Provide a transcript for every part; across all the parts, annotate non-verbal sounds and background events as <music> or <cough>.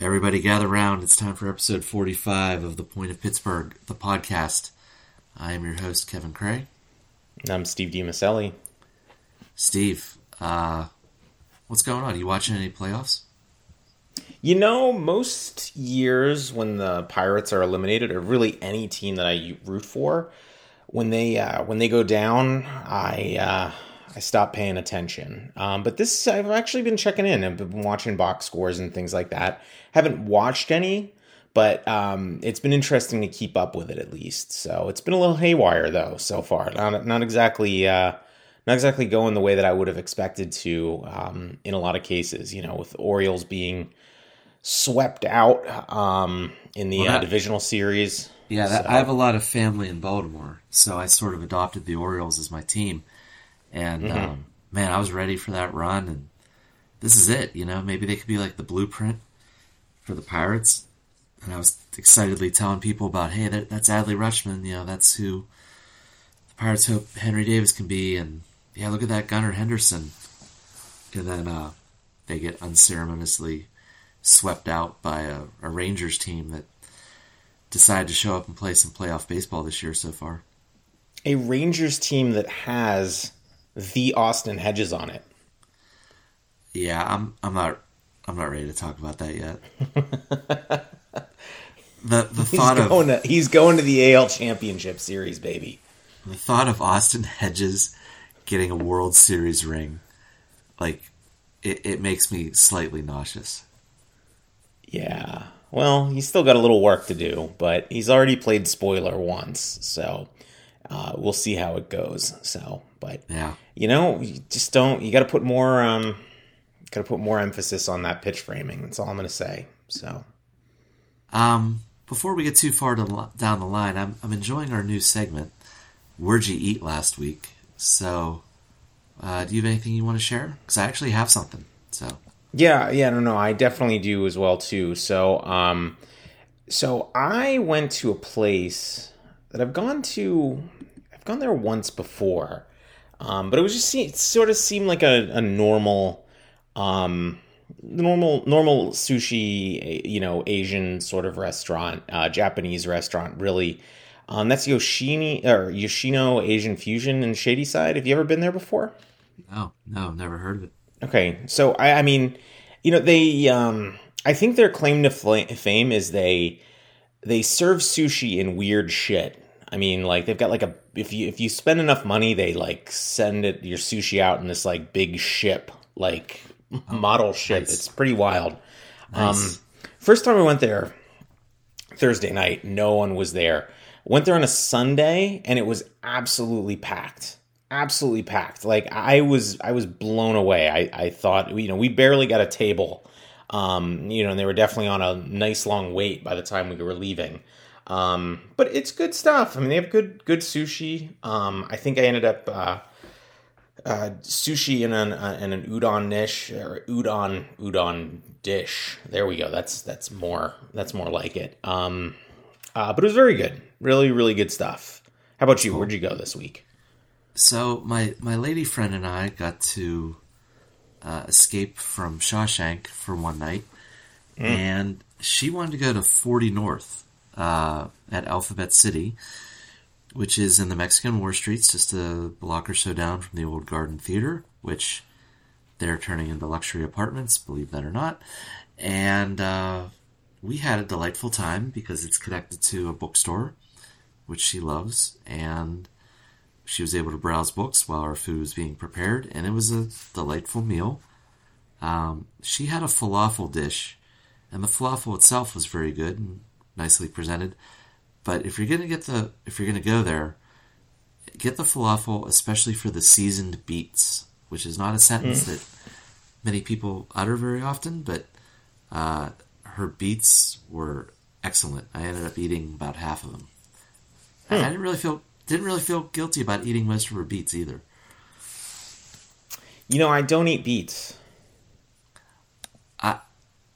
Everybody gather round. It's time for episode 45 of The Point of Pittsburgh, the podcast. I am your host, Kevin Cray. I'm Steve DiMaselli. Steve, uh, what's going on? Are you watching any playoffs? You know, most years when the Pirates are eliminated, or really any team that I root for, when they uh, when they go down, I uh, I stopped paying attention. Um, but this, I've actually been checking in. I've been watching box scores and things like that. Haven't watched any, but um, it's been interesting to keep up with it at least. So it's been a little haywire though so far. Not not exactly uh, not exactly going the way that I would have expected to um, in a lot of cases. You know, with Orioles being swept out um, in the well, uh, divisional series. Yeah, that, so. I have a lot of family in Baltimore, so I sort of adopted the Orioles as my team. And mm-hmm. um, man, I was ready for that run, and this is it. You know, maybe they could be like the blueprint for the Pirates. And I was excitedly telling people about, hey, that, that's Adley Rutschman. You know, that's who the Pirates hope Henry Davis can be. And yeah, look at that Gunnar Henderson. And then uh, they get unceremoniously swept out by a, a Rangers team that decided to show up and play some playoff baseball this year so far. A Rangers team that has the Austin Hedges on it. Yeah, I'm I'm not I'm not ready to talk about that yet. <laughs> the the thought he's going of to, he's going to the AL Championship Series, baby. The thought of Austin Hedges getting a World Series ring, like it, it makes me slightly nauseous. Yeah. Well, he's still got a little work to do, but he's already played spoiler once, so uh, we'll see how it goes. So, but yeah, you know, you just don't. You got to put more. Um, got to put more emphasis on that pitch framing. That's all I'm going to say. So, um, before we get too far to, down the line, I'm I'm enjoying our new segment. Where'd you eat last week? So, uh, do you have anything you want to share? Because I actually have something. So. Yeah, yeah, no, no, I definitely do as well too. So, um, so I went to a place that I've gone to. I've gone there once before, um, but it was just it sort of seemed like a, a normal, um, normal normal sushi, you know, Asian sort of restaurant, uh, Japanese restaurant, really. Um, that's Yoshini or Yoshino Asian Fusion in Shadyside. Have you ever been there before? No, no, never heard of it. Okay, so I, I mean, you know, they, um, I think their claim to fame is they they serve sushi in weird shit. I mean, like they've got like a if you if you spend enough money, they like send it your sushi out in this like big ship, like oh, model ship. Nice. It's pretty wild. Nice. Um, first time I went there, Thursday night, no one was there. Went there on a Sunday, and it was absolutely packed absolutely packed. Like I was, I was blown away. I, I thought, you know, we barely got a table. Um, you know, and they were definitely on a nice long wait by the time we were leaving. Um, but it's good stuff. I mean, they have good good sushi. Um, I think I ended up uh, uh, sushi in an uh, in an udon dish or udon udon dish. There we go. That's that's more that's more like it. Um, uh, but it was very good. Really, really good stuff. How about you? Cool. Where'd you go this week? So my my lady friend and I got to uh, escape from Shawshank for one night, mm. and she wanted to go to Forty North uh, at Alphabet City, which is in the Mexican War Streets, just a block or so down from the old Garden Theater, which they're turning into luxury apartments, believe that or not. And uh, we had a delightful time because it's connected to a bookstore, which she loves, and she was able to browse books while our food was being prepared, and it was a delightful meal. Um, she had a falafel dish, and the falafel itself was very good and nicely presented. But if you're gonna get the if you're gonna go there, get the falafel, especially for the seasoned beets, which is not a sentence mm. that many people utter very often, but uh, her beets were excellent. I ended up eating about half of them. Mm. I didn't really feel didn't really feel guilty about eating most of her beets either. You know, I don't eat beets. I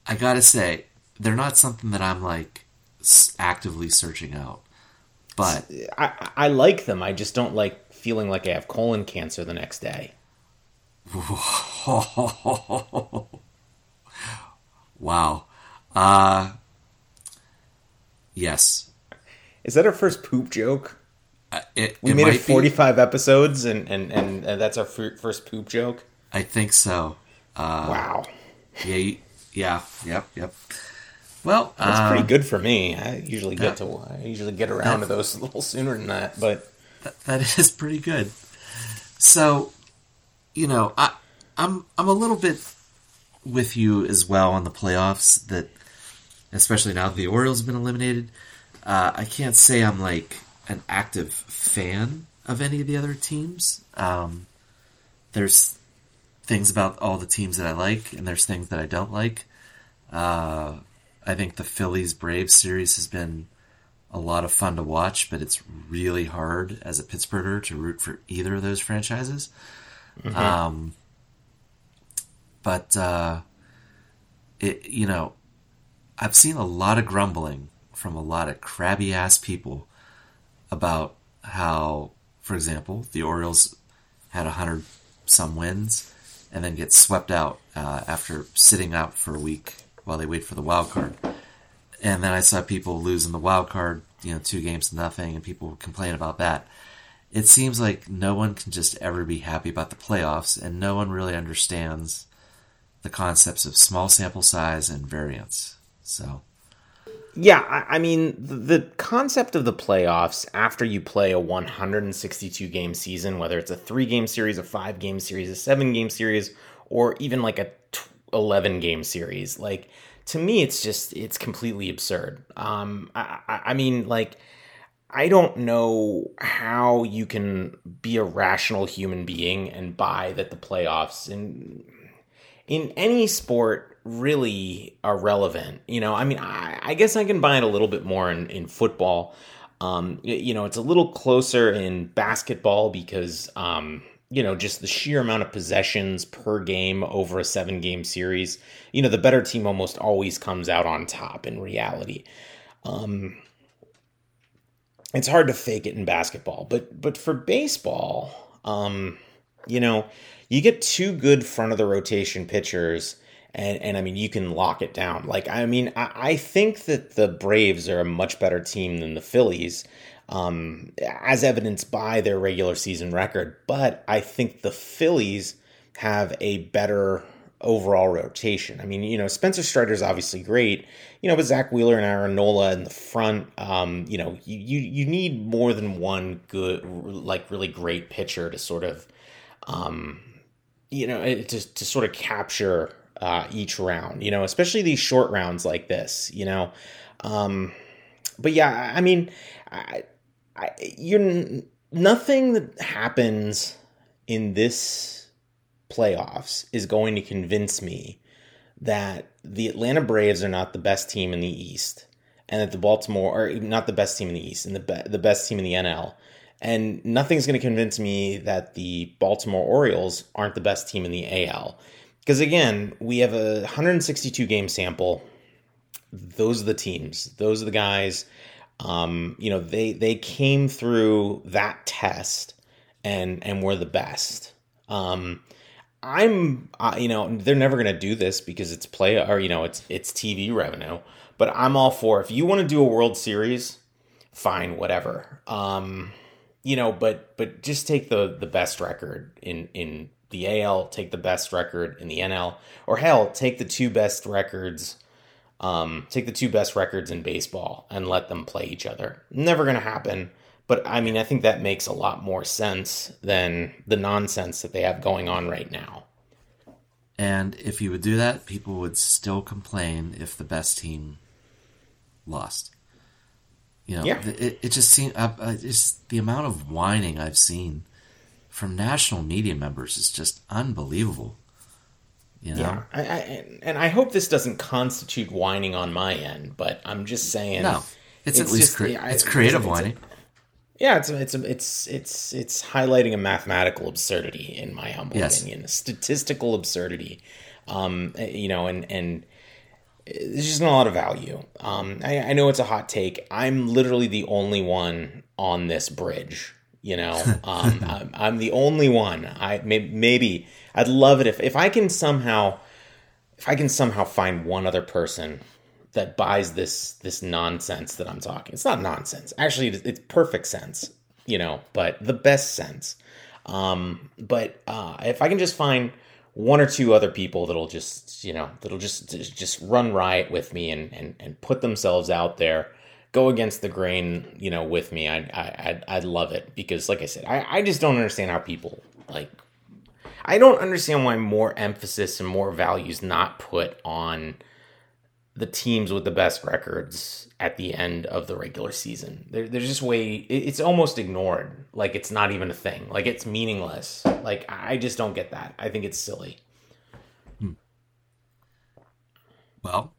I gotta say, they're not something that I'm like actively searching out. But I, I like them. I just don't like feeling like I have colon cancer the next day. <laughs> wow. Uh yes. Is that our first poop joke? Uh, it, We it made it 45 episodes, and, and, and, and that's our first poop joke? I think so. Uh, wow. Yeah. Yeah. Yep. Yep. Well, That's uh, pretty good for me. I usually get yeah. to I usually get around to those <laughs> a little sooner than that, but that- that <laughs> is pretty good. So, you know, I, I'm I'm a little bit with you as well on the playoffs. That, especially now that the Orioles have been eliminated, uh, I can't say I'm like an active fan of any of the other teams. Um, there's things about all the teams that I like, and there's things that I don't like. Uh, I think the Phillies Braves series has been a lot of fun to watch, but it's really hard as a Pittsburgher to root for either of those franchises. Um, but uh, it, you know, I've seen a lot of grumbling from a lot of crabby ass people about how, for example, the Orioles had a hundred some wins and then get swept out uh, after sitting out for a week while they wait for the wild card. And then I saw people losing the wild card, you know, two games to nothing, and people complain about that. It seems like no one can just ever be happy about the playoffs, and no one really understands the concepts of small sample size and variance. So, Yeah, I, I mean, the, the concept of the playoffs after you play a 162 game season, whether it's a three game series, a five game series, a seven game series, or even like a 11 game series, like to me, it's just it's completely absurd. Um, I, I, I mean, like. I don't know how you can be a rational human being and buy that the playoffs in in any sport really are relevant. You know, I mean, I, I guess I can buy it a little bit more in, in football. Um, you know, it's a little closer in basketball because, um, you know, just the sheer amount of possessions per game over a seven game series. You know, the better team almost always comes out on top in reality. Um, it's hard to fake it in basketball, but but for baseball, um, you know, you get two good front of the rotation pitchers, and and I mean you can lock it down. Like I mean, I, I think that the Braves are a much better team than the Phillies, um, as evidenced by their regular season record. But I think the Phillies have a better overall rotation. I mean, you know, Spencer Strider's obviously great, you know, but Zack Wheeler and Aaron Nola in the front, um, you know, you, you you need more than one good, like really great pitcher to sort of, um, you know, to to sort of capture uh, each round, you know, especially these short rounds like this, you know. Um, but yeah, I mean, I, I, you're nothing that happens in this playoffs is going to convince me that the Atlanta Braves are not the best team in the East, and that the Baltimore are not the best team in the East, and the be- the best team in the NL. And nothing's going to convince me that the Baltimore Orioles aren't the best team in the AL. Because again, we have a 162 game sample. Those are the teams. Those are the guys. Um, you know, they they came through that test and and were the best. Um, I'm, uh, you know, they're never to do this because it's play or you know it's it's TV revenue. But I'm all for if you want to do a World Series, fine, whatever. Um, you know, but but just take the the best record in in the AL, take the best record in the NL, or hell, take the two best records. Um, take the two best records in baseball and let them play each other. Never going to happen. But I mean, I think that makes a lot more sense than the nonsense that they have going on right now. and if you would do that, people would still complain if the best team lost. You know, Yeah. it, it just seems uh, uh, just the amount of whining I've seen from national media members is just unbelievable. You know, Yeah, I, I, and I hope this doesn't constitute whining on my end, but I'm just saying. no, it's, at least just- cre- yeah, it's creative it's- it's- whining. Yeah, it's it's it's it's it's highlighting a mathematical absurdity, in my humble Yes. opinion, a statistical absurdity. Um, you know, and and there's just not a lot of value. Um, I, I know it's a hot take. I'm literally the only one on this bridge. You know, <laughs> um, I'm, I'm the only one. I may, maybe I'd love it if if I can somehow if I can somehow find one other person that buys this this nonsense that I'm talking. It's not nonsense. Actually, it's perfect sense, you know, but the best sense. Um, but uh, if I can just find one or two other people that'll just you know that'll just just run riot with me and and, and put themselves out there go against the grain you know with me i'd i'd, I'd love it because like i said I, I just don't understand how people like i don't understand why more emphasis and more value is not put on the teams with the best records at the end of the regular season. There, there's just way it's almost ignored. Like it's not even a thing. Like it's meaningless. Like I just don't get that. I think it's silly. Hmm. Well,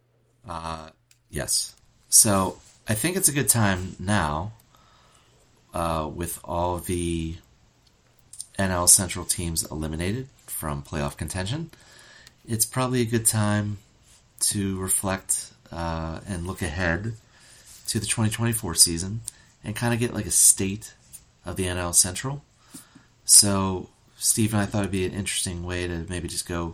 uh, yes. So I think it's a good time now, uh, with all the NL Central teams eliminated from playoff contention. It's probably a good time to reflect uh, and look ahead to the 2024 season and kind of get like a state of the NL Central. So, Steve and I thought it'd be an interesting way to maybe just go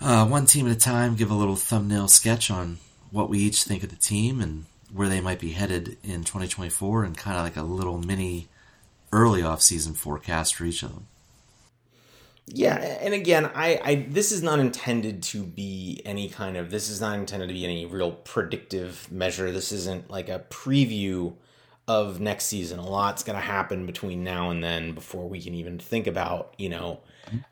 uh, one team at a time, give a little thumbnail sketch on what we each think of the team and where they might be headed in 2024, and kind of like a little mini early off-season forecast for each of them. Yeah, and again, I, I this is not intended to be any kind of this is not intended to be any real predictive measure. This isn't like a preview of next season. A lot's going to happen between now and then before we can even think about you know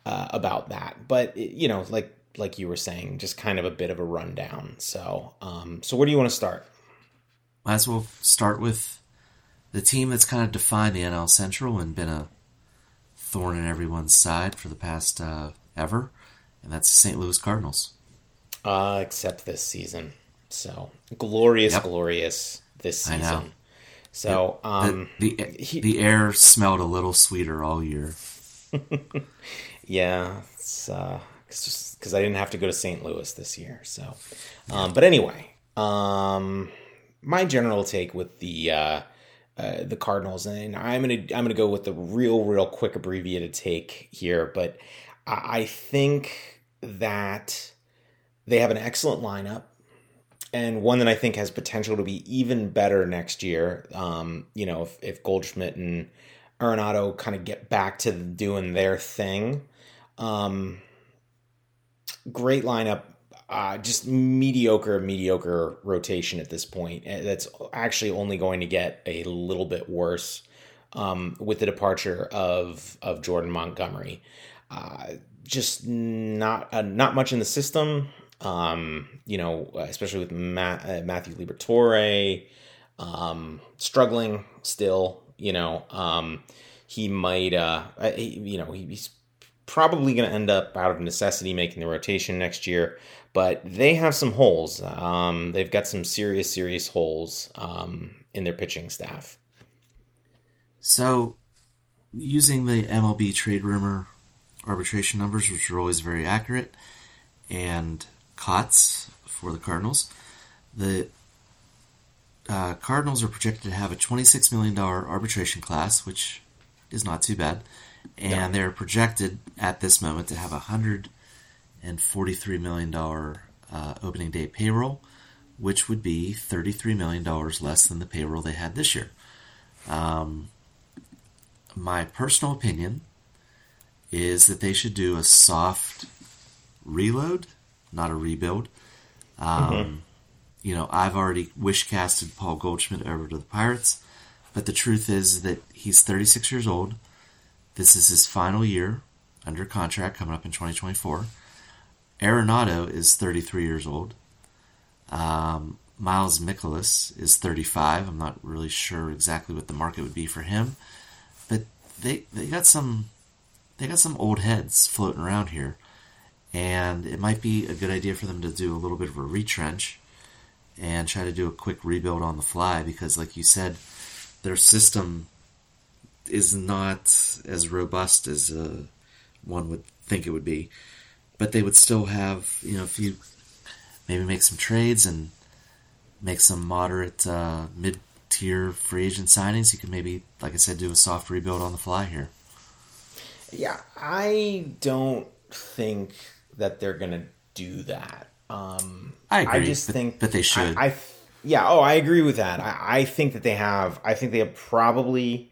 uh, about that. But you know, like like you were saying, just kind of a bit of a rundown. So, um, so where do you want to start? Might as well start with the team that's kind of defined the NL Central and been a thorn in everyone's side for the past uh, ever, and that's the St. Louis Cardinals. Uh, except this season. So glorious, yep. glorious this season. So yep. um, the the, he, the, air smelled a little sweeter all year. <laughs> yeah, it's uh, because I didn't have to go to St. Louis this year. So, um, but anyway, um, my general take with the uh, uh, the Cardinals, and I'm gonna I'm gonna go with the real real quick abbreviated take here, but I think that they have an excellent lineup and one that I think has potential to be even better next year. Um, you know, if, if Goldschmidt and Arenado kind of get back to doing their thing. Um, great lineup uh, just mediocre, mediocre rotation at this point. Eh, that's actually only going to get a little bit worse um, with the departure of of Jordan Montgomery. Uh, just not uh, not much in the system. Um, you know, especially with Ma- uh, Matthew Liberatore um, struggling still. You know, um, he might. Uh, he, you know, he, he's probably going to end up out of necessity making the rotation next year but they have some holes. Um, they've got some serious, serious holes um, in their pitching staff. So, using the MLB trade rumor arbitration numbers, which are always very accurate, and Cot's for the Cardinals, the uh, Cardinals are projected to have a $26 million arbitration class, which is not too bad. And they're projected at this moment to have a 100 and $43 million uh, opening day payroll, which would be $33 million less than the payroll they had this year. Um, my personal opinion is that they should do a soft reload, not a rebuild. Um, mm-hmm. You know, I've already wish casted Paul Goldschmidt over to the Pirates, but the truth is that he's 36 years old. This is his final year under contract coming up in 2024. Arenado is 33 years old. Um, Miles Mikolas is 35. I'm not really sure exactly what the market would be for him, but they they got some they got some old heads floating around here, and it might be a good idea for them to do a little bit of a retrench and try to do a quick rebuild on the fly because, like you said, their system is not as robust as uh, one would think it would be but they would still have, you know, if you maybe make some trades and make some moderate uh, mid tier free agent signings, you could maybe, like I said, do a soft rebuild on the fly here. Yeah, I don't think that they're going to do that. Um, I agree. I just but, think, but they should. I, I yeah. Oh, I agree with that. I, I think that they have. I think they have probably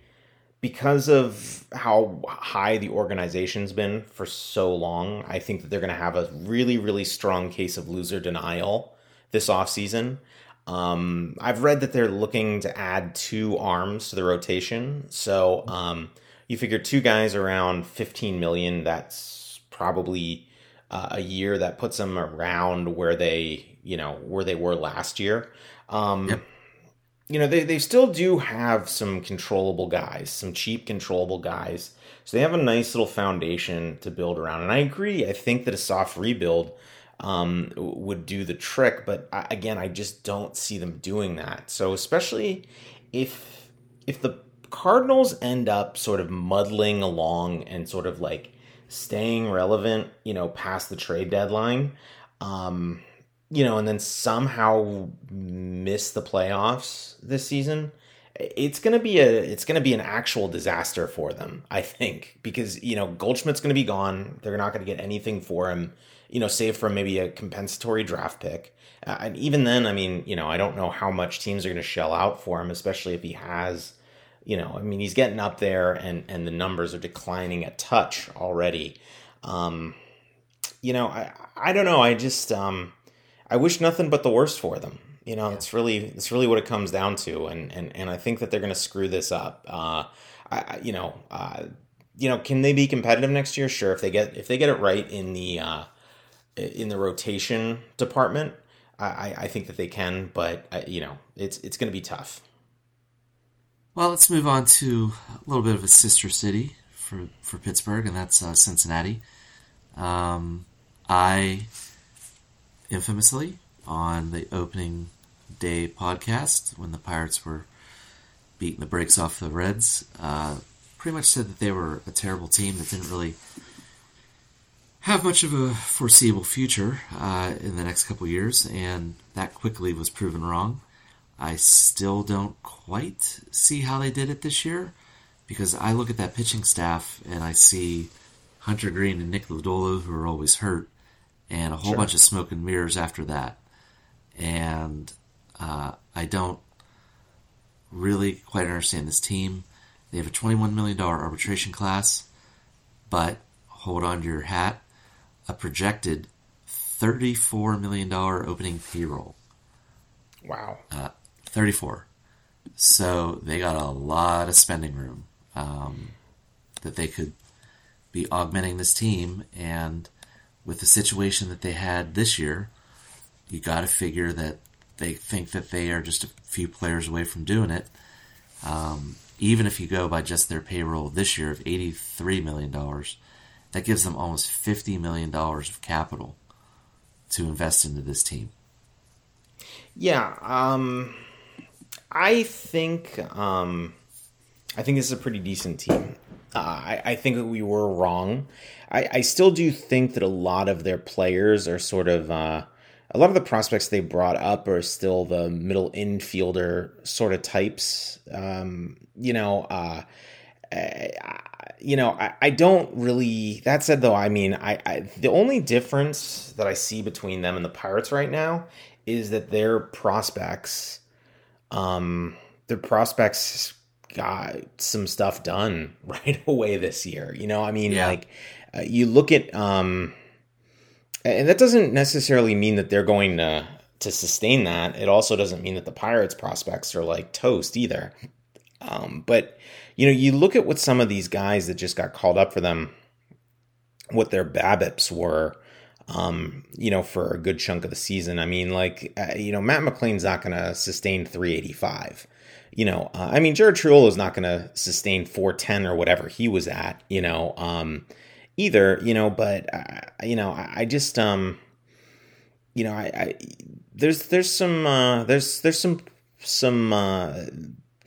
because of how high the organization's been for so long. I think that they're going to have a really, really strong case of loser denial this offseason. Um, I've read that they're looking to add two arms to the rotation. So um, you figure two guys around 15 million. That's probably uh, a year that puts them around where they, you know, where they were last year. Um, Yep. You know, they, they still do have some controllable guys, some cheap controllable guys. So they have a nice little foundation to build around. And I agree. I think that a soft rebuild um, would do the trick. But I, again, I just don't see them doing that. So especially if if the Cardinals end up sort of muddling along and sort of like staying relevant, you know, past the trade deadline, um, you know, and then somehow miss the playoffs this season, it's gonna be a it's gonna be an actual disaster for them, I think, because you know Goldschmidt's gonna be gone. They're not gonna get anything for him, you know, save for maybe a compensatory draft pick. Uh, and even then, I mean, you know, I don't know how much teams are gonna shell out for him, especially if he has, you know, I mean, he's getting up there, and and the numbers are declining a touch already. Um, you know, I I don't know. I just um, I wish nothing but the worst for them. You know, it's really it's really what it comes down to, and and and I think that they're going to screw this up. Uh, I, I you know, uh, you know, can they be competitive next year? Sure, if they get if they get it right in the uh, in the rotation department, I I think that they can. But uh, you know, it's it's going to be tough. Well, let's move on to a little bit of a sister city for, for Pittsburgh, and that's uh, Cincinnati. Um, I infamously, on the opening day podcast, when the Pirates were beating the brakes off the Reds, uh, pretty much said that they were a terrible team that didn't really have much of a foreseeable future uh, in the next couple years, and that quickly was proven wrong. I still don't quite see how they did it this year because I look at that pitching staff and I see Hunter Greene and Nick Lodolo, who are always hurt, and a whole Sure. bunch of smoke and mirrors after that. And uh, I don't really quite understand this team. They have a $21 million arbitration class, but hold on to your hat, a projected $34 million opening payroll. Wow. 34. So they got a lot of spending room um, that they could be augmenting this team. And with the situation that they had this year, you got to figure that they think that they are just a few players away from doing it. Um, even if you go by just their payroll this year of $83 million, that gives them almost $50 million of capital to invest into this team. Yeah, um, I think um, I think this is a pretty decent team. Uh, I, I think that we were wrong. I, I still do think that a lot of their players are sort of uh, a lot of the prospects they brought up are still the middle infielder sort of types. Um, you know, uh, you know, I, I don't really. That said, though, I mean, I, I the only difference that I see between them and the Pirates right now is that their prospects, um, their prospects got some stuff done <laughs> right away this year. You know, I mean, Yeah. like uh, you look at, um, and that doesn't necessarily mean that they're going to to sustain that. It also doesn't mean that the Pirates prospects are like toast either. Um, but you know, you look at what some of these guys that just got called up for them, what their BABIPs were, um, you know, for a good chunk of the season. I mean, like, uh, you know, Matt McLain's not going to sustain 385. You know, uh, I mean, Jared Triolo is not going to sustain 410 or whatever he was at, you know, um, either, you know, but, uh, you know, I, I just, um, you know, I, I there's, there's some, uh, there's, there's some, some, uh,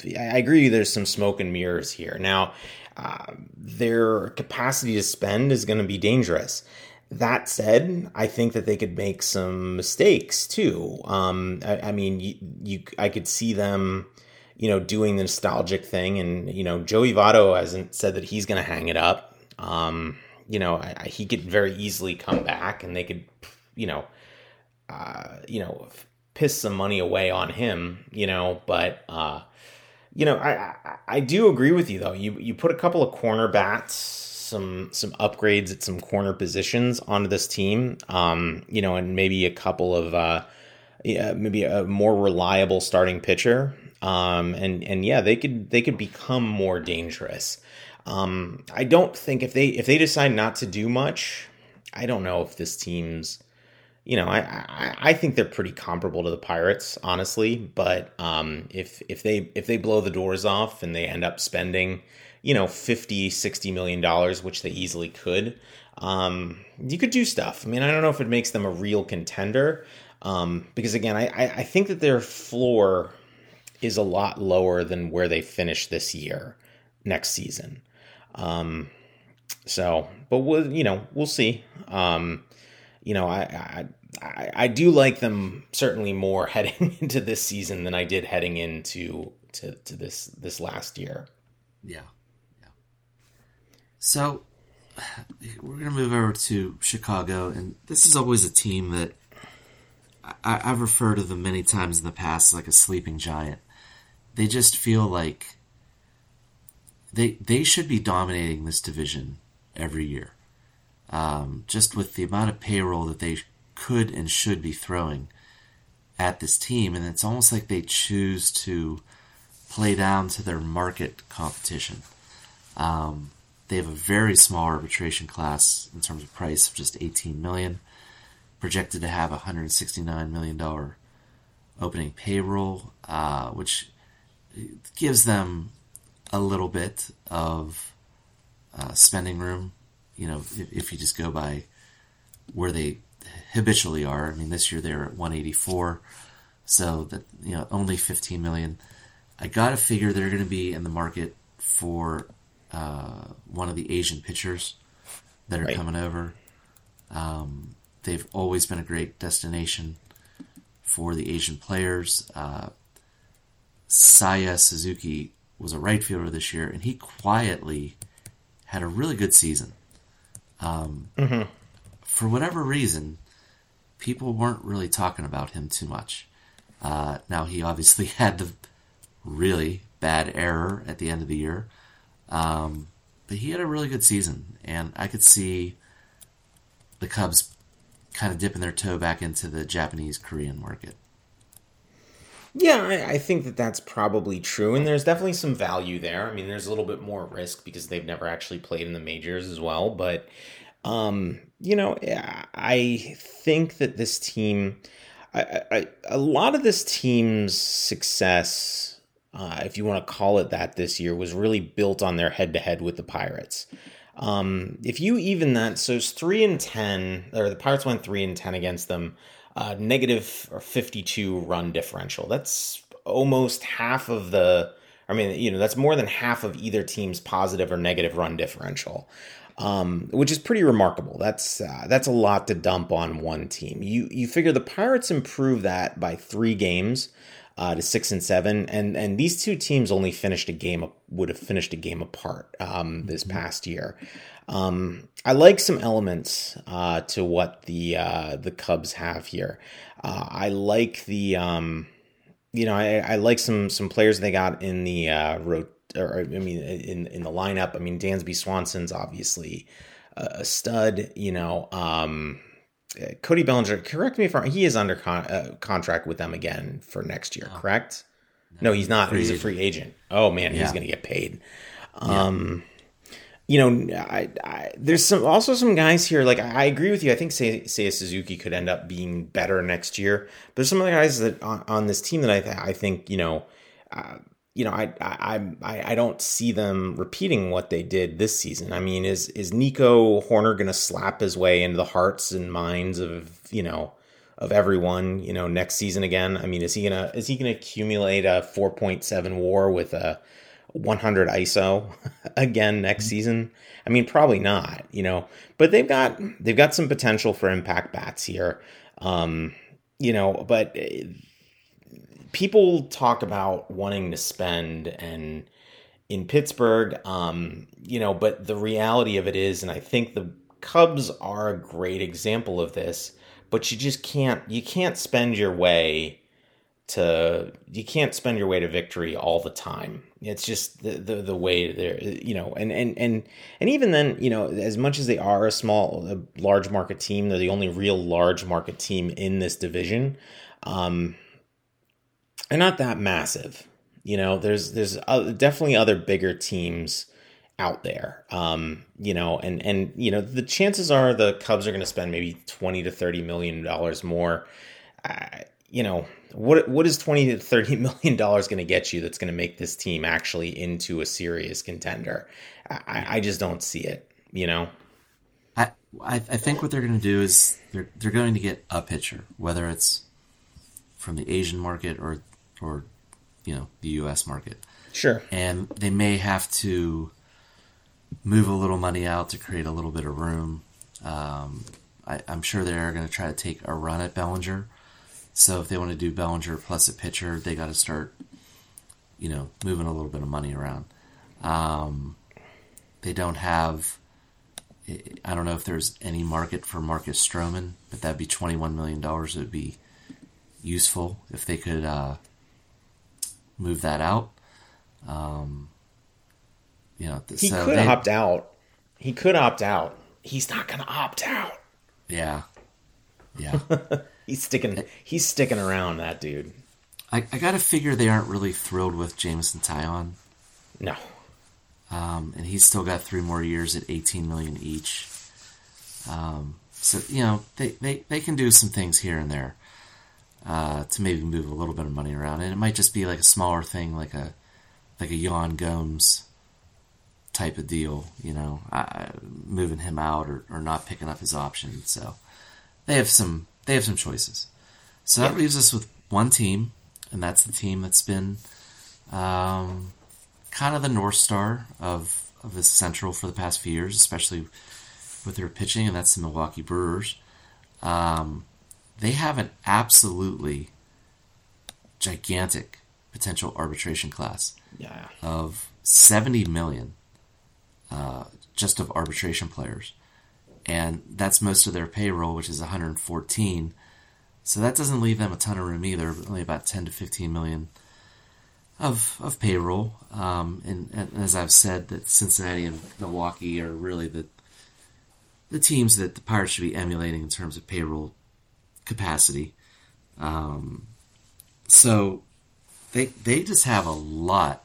I agree. There's some smoke and mirrors here. Now, uh, their capacity to spend is going to be dangerous. That said, I think that they could make some mistakes too. Um, I, I mean, you, you, I could see them, you know, doing the nostalgic thing, and you know, Joey Votto hasn't said that he's going to hang it up. Um, you know, I, I, he could very easily come back, and they could, you know, uh, you know, piss some money away on him, you know, but, uh, you know, I, I, I do agree with you though. You you put a couple of corner bats, some some upgrades at some corner positions onto this team, um, you know, and maybe a couple of uh, yeah, maybe a more reliable starting pitcher, um, and and yeah, they could they could become more dangerous. Um, I don't think if they if they decide not to do much, I don't know if this team's you know, I, I, I think they're pretty comparable to the Pirates, honestly. But um, if if they if they blow the doors off and they end up spending, you know, 50, 60 million dollars, which they easily could, um, you could do stuff. I mean, I don't know if it makes them a real contender, um, because again, I, I think that their floor is a lot lower than where they finish this year, next season. Um, so, but we'll you know we'll see. Um, you know, I, I I do like them certainly more <laughs> heading into this season than I did heading into to, to this this last year. Yeah, yeah. So we're gonna move over to Chicago, and this is always a team that I, I've referred to them many times in the past like a sleeping giant. They just feel like they they should be dominating this division every year um, just with the amount of payroll that they could and should be throwing at this team. And it's almost like they choose to play down to their market competition. Um, they have a very small arbitration class in terms of price of just 18 million, projected to have a 169 million dollar opening payroll, uh, which gives them a little bit of uh, spending room you know, if, if you just go by where they habitually are. I mean, this year they're at 184, so that you know only 15 million. I gotta figure they're going to be in the market for uh, one of the Asian pitchers that are right. coming over. Um, they've always been a great destination for the Asian players. Uh, Seiya Suzuki was a right fielder this year, and he quietly had a really good season. Um, mm-hmm. For whatever reason, people weren't really talking about him too much. Uh, now he obviously <laughs> had the really bad error at the end of the year, um, but he had a really good season, and I could see the Cubs kind of dipping their toe back into the Japanese Korean market. Yeah, I, I, think that that's probably true, and there's definitely some value there. I mean, there's a little bit more risk because they've never actually played in the majors as well. But, um, you know, I think that this team, I, I, a lot of this team's success, uh, if you want to call it that, this year was really built on their head-to-head with the Pirates. Um, if you even that, so it's three and ten, or the Pirates went three and ten against them uh, negative or 52 run differential. That's almost half of the, I mean, you know, that's more than half of either team's positive or negative run differential. Um, which is pretty remarkable. That's uh, that's a lot to dump on one team. You you figure the Pirates improved that by three games uh, to six and seven, and and these two teams only finished a game would have finished a game apart um, this mm-hmm. past year. Um, I like some elements uh, to what the uh, the Cubs have here. Uh, I like the um, you know I, I, like some some players they got in the uh, road or I mean in in the lineup. I mean Dansby Swanson's obviously a stud. You know. Um, Cody Bellinger, correct me if I'm, he is under con- uh, contract with them again for next year, correct? No, no he's not. Free he's agent. a free agent. Oh man, yeah. he's going to get paid. Um, yeah you know, I, I, there's some also some guys here. Like I agree with you. I think Seiya Suzuki could end up being better next year. But there's some other guys that on, on this team that I I think you know, uh, you know, I, I I I don't see them repeating what they did this season. I mean, is is Nico Hoerner going to slap his way into the hearts and minds of you know of everyone you know next season again? I mean, is he gonna is he gonna accumulate a 4.7 WAR with a 100 ISO <laughs> again next mm-hmm. season? I mean, probably not, you know. But they've got they've got some potential for impact bats here, um, you know. But uh, people talk about wanting to spend and in Pittsburgh, um, you know. But the reality of it is, and I think the Cubs are a great example of this. but you just can't you can't spend your way to you can't spend your way to victory all the time. It's just the the, the way there you know and and and and even then you know as much as they are a small a large market team they're the only real large market team in this division. Um, they're not that massive. You know, there's there's uh, definitely other bigger teams out there. Um, you know, and and you know the chances are the Cubs are going to spend maybe twenty to thirty million dollars more. You know, what what is twenty to thirty <laughs> million dollars going to get you? That's going to make this team actually into a serious contender. I, I just don't see it. You know. I, I think what they're going to do is they're they're going to get a pitcher, whether it's from the Asian market or or you know the U.S. market. Sure. And they may have to move a little money out to create a little bit of room. Um, I, am sure they're going to try to take a run at Bellinger. So if they want to do Bellinger plus a pitcher, they got to start, you know, moving a little bit of money around. Um, they don't have. I don't know if there's any market for Marcus Stroman, but that'd be $21 million. It would be useful if they could uh, move that out. Um, you know, he so could they, opt out. He could opt out. He's not going to opt out. Yeah, yeah. <laughs> he's sticking. He's sticking around. That dude. I, I got to figure they aren't really thrilled with Jameson Taillon. No. Um, and he's still got three more years at 18 million each. Um, so you know they, they, they can do some things here and there uh, to maybe move a little bit of money around, and it might just be like a smaller thing, like a like a Yan Gomes type of deal, you know, uh, moving him out or, or not picking up his option. So they have some they have some choices. So that leaves us with one team, and that's the team that's been um, kind of the north star of of the Central for the past few years, especially with their pitching, and that's the Milwaukee Brewers. Um, they have an absolutely gigantic potential arbitration class yeah. of 70 million uh, just of arbitration players. And that's most of their payroll, which is 114. So that doesn't leave them a ton of room either, only about 10 to 15 million of of payroll. Um, and, and, as I've said, that Cincinnati and Milwaukee are really the the teams that the Pirates should be emulating in terms of payroll capacity. Um, so they they just have a lot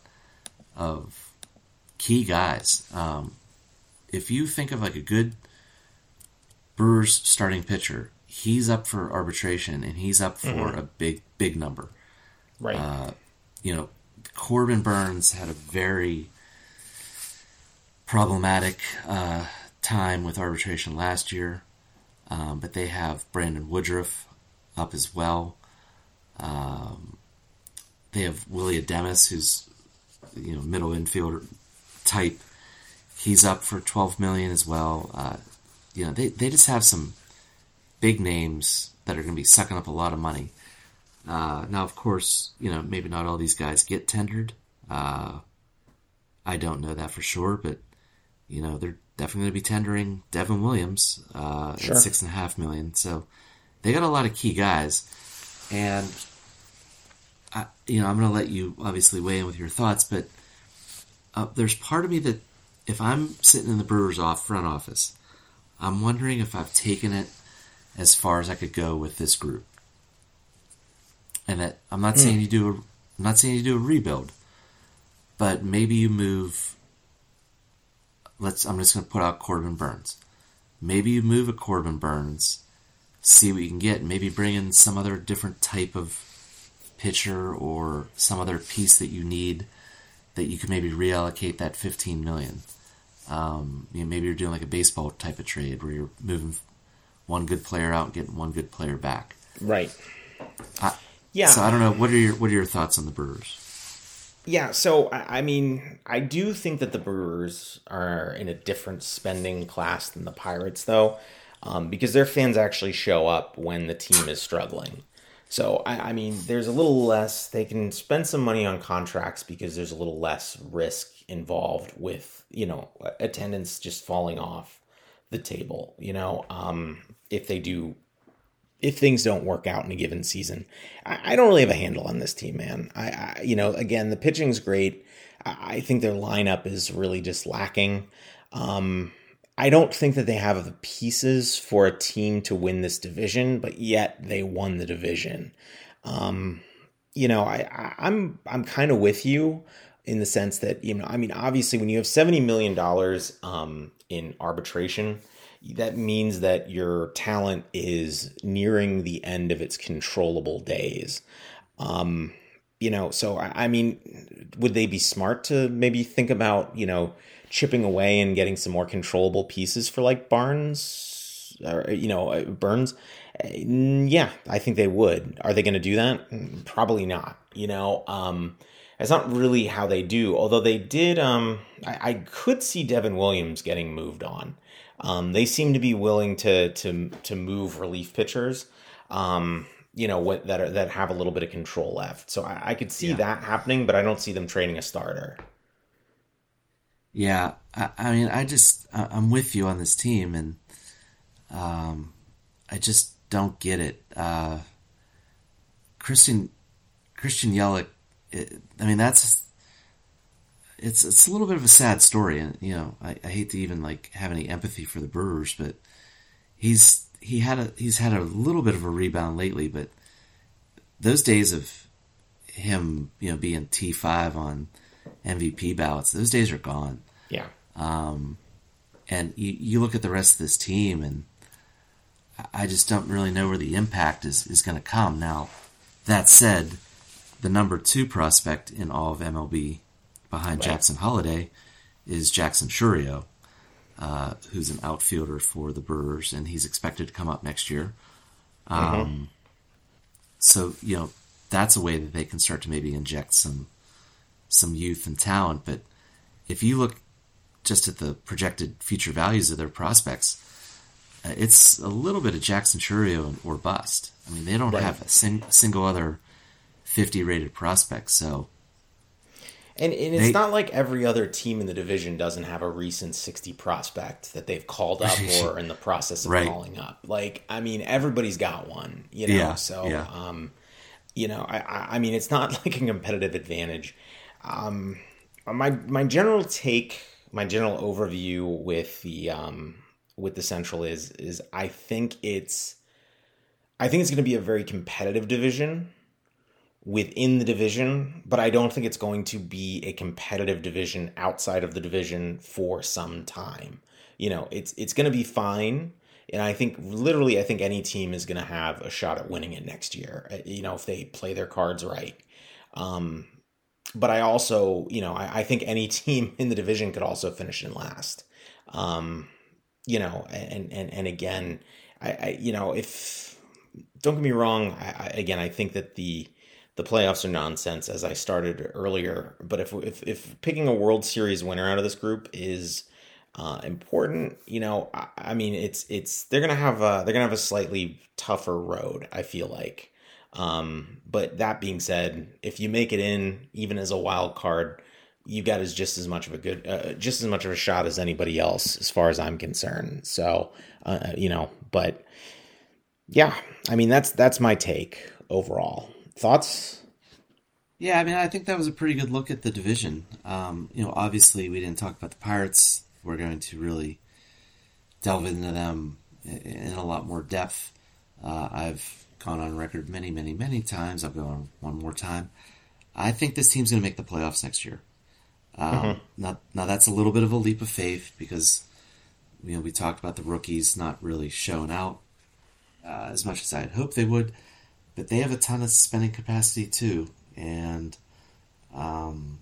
of key guys. Um, if you think of like a good Brewers starting pitcher, he's up for arbitration and he's up for mm-hmm. a big big number. Right. Uh, you know, Corbin Burnes had a very problematic uh, time with arbitration last year. Um, but they have Brandon Woodruff up as well. Um, they have Willie Adames, who's you know middle infielder type. He's up for twelve million as well. Uh, you know they they just have some big names that are going to be sucking up a lot of money. Uh, now, of course, you know maybe not all these guys get tendered. Uh, I don't know that for sure, but you know they're definitely going to be tendering Devin Williams uh, sure. at six and a half million. So they got a lot of key guys, and I, you know I'm going to let you obviously weigh in with your thoughts, but uh, there's part of me that if I'm sitting in the Brewers off front office, I'm wondering if I've taken it as far as I could go with this group, and that I'm not mm. saying you do a, I'm not saying you do a rebuild, but maybe you move let's I'm just going to put out Corbin Burnes. Maybe you move a Corbin Burnes, see what you can get, maybe bring in some other different type of pitcher or some other piece that you need that you can maybe reallocate that 15 million. Um, you know, maybe you're doing like a baseball type of trade where you're moving one good player out and getting one good player back. Right. I, yeah. So I don't know. What are your What are your thoughts on the Brewers? Yeah, so I mean, I do think that the Brewers are in a different spending class than the Pirates, though, um, because their fans actually show up when the team is struggling. So I, I, mean, there's a little less. They can spend some money on contracts because there's a little less risk involved with you know attendance just falling off the table. You know, um, if they do if things don't work out in a given season. I, I don't really have a handle on this team, man. I, I you know, again, the pitching's great. I, I, think their lineup is really just lacking. Um, I don't think that they have the pieces for a team to win this division, but yet they won the division. Um, you know, I, I I'm I'm kind of with you in the sense that you know, I mean, obviously, when you have seventy million dollars um, in arbitration, that means that your talent is nearing the end of its controllable days. Um, you know, so I, I mean, would they be smart to maybe think about you know chipping away and getting some more controllable pieces for like Barnes or you know uh, Burnes? Yeah, I think they would. Are they going to do that? Probably not. You know, um, that's not really how they do. Although they did, um, I, I could see Devin Williams getting moved on. Um, they seem to be willing to to to move relief pitchers. Um, you know what that are, that have a little bit of control left. So I, I could see yeah. that happening, but I don't see them trading a starter. Yeah, I, I mean, I just I'm with you on this team, and um, I just don't get it. Uh, Christian Christian Yelich, it, I mean that's it's it's a little bit of a sad story, and you know I, I hate to even like have any empathy for the Brewers, but he's he had a he's had a little bit of a rebound lately, but those days of him you know being T five on MVP ballots, those days are gone. Yeah. Um, and you you look at the rest of this team and I just don't really know where the impact is, is going to come. Now, that said, the number two prospect in all of MLB behind right. Jackson Holliday is Jackson Chourio, uh, who's an outfielder for the Brewers, and he's expected to come up next year. Um, mm-hmm. So, you know, that's a way that they can start to maybe inject some some youth and talent. But if you look just at the projected future values of their prospects, uh, it's a little bit of Jackson Chourio or bust. I mean, they don't right. have a sing, single other 50 rated prospect. So, and, and it's they, not like every other team in the division doesn't have a recent 60 prospect that they've called up <laughs> or are in the process of right. calling up. Like, I mean, everybody's got one, you know? Yeah, so, yeah. um, you know, I, I mean, it's not <laughs> like a competitive advantage. Um, my, my general take, my general overview with the, um, with the Central is is I think it's I think it's going to be a very competitive division within the division, but I don't think it's going to be a competitive division outside of the division for some time. You know, it's it's going to be fine, and I think literally I think any team is going to have a shot at winning it next year. Uh, you know, if they play their cards right. Um, but I also, you know, I, I think any <laughs> team in the division could also finish in last. Um, you know, and and and again, I, I you know, if don't get me wrong, I, I, again, I think that the the playoffs are nonsense, as I started earlier. But if if if picking a World Series winner out of this group is uh, important, you know, I, I, mean, it's it's they're gonna have a they're gonna have a slightly tougher road. I feel like. Um, but that being said, if you make it in, even as a wild card, you got as just as much of a good, uh, just as much of a shot as anybody else, as far as I'm concerned. So, uh, you know, but yeah, I mean that's that's my take overall. Thoughts? Yeah, I mean, I think that was a pretty good look at the division. Um, you know, obviously we didn't talk about the Pirates. We're going to really delve into them in a lot more depth. Uh, I've gone on record many, many, many times. I'll go on one more time. I think this team's going to make the playoffs next year. Um, mm-hmm. Now, now that's a little bit of a leap of faith because you know we talked about the rookies not really showing out uh, as much as I had hoped they would, but they have a ton of spending capacity too, and um,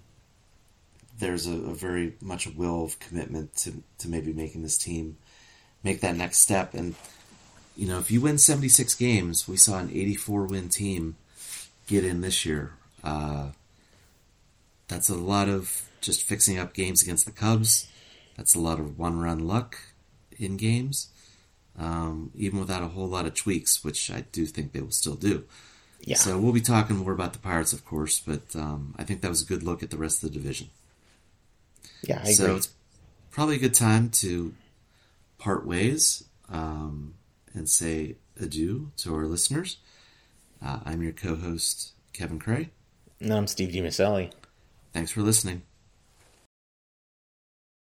there's a, a, very much a will of commitment to to maybe making this team make that next step. And you know, if you win 76 games, we saw an 84 win team get in this year. Uh, that's a lot of just fixing up games against the Cubs. That's a lot of one run luck in games, um, even without a whole lot of tweaks, which I do think they will still do. Yeah. So we'll be talking more about the Pirates, of course, but um, I think that was a good look at the rest of the division. Yeah, I agree. so agree. it's probably a good time to part ways um, and say adieu to our listeners. Uh, I'm your co host, Kevin Cray. And I'm Steve DiMaselli. Thanks for listening.